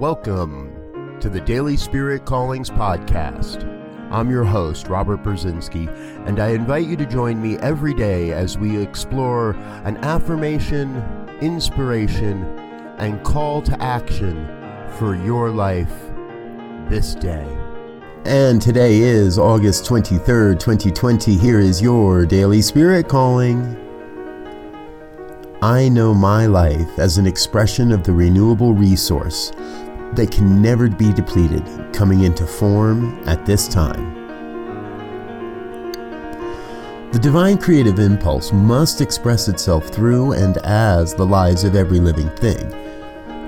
Welcome to the Daily Spirit Callings Podcast. I'm your host, Robert Brzezinski, and I invite you to join me every day as we explore an affirmation, inspiration, and call to action for your life this day. And today is August 23rd, 2020. Here is your Daily Spirit Calling. I know my life as an expression of the renewable resource that can never be depleted coming into form at this time. The divine creative impulse must express itself through and as the lives of every living thing.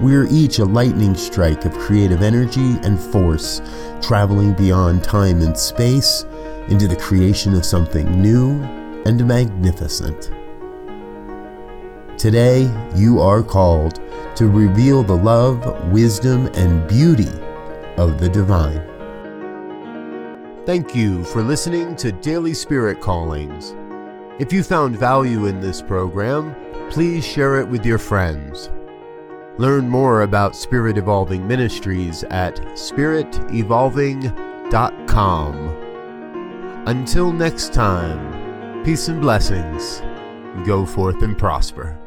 We are each a lightning strike of creative energy and force, traveling beyond time and space into the creation of something new and magnificent. Today, you are called to reveal the love, wisdom, and beauty of the divine. Thank you for listening to Daily Spirit Callings. If you found value in this program, please share it with your friends. Learn more about Spirit Evolving Ministries at spiritevolving.com. Until next time, peace and blessings. Go forth and prosper.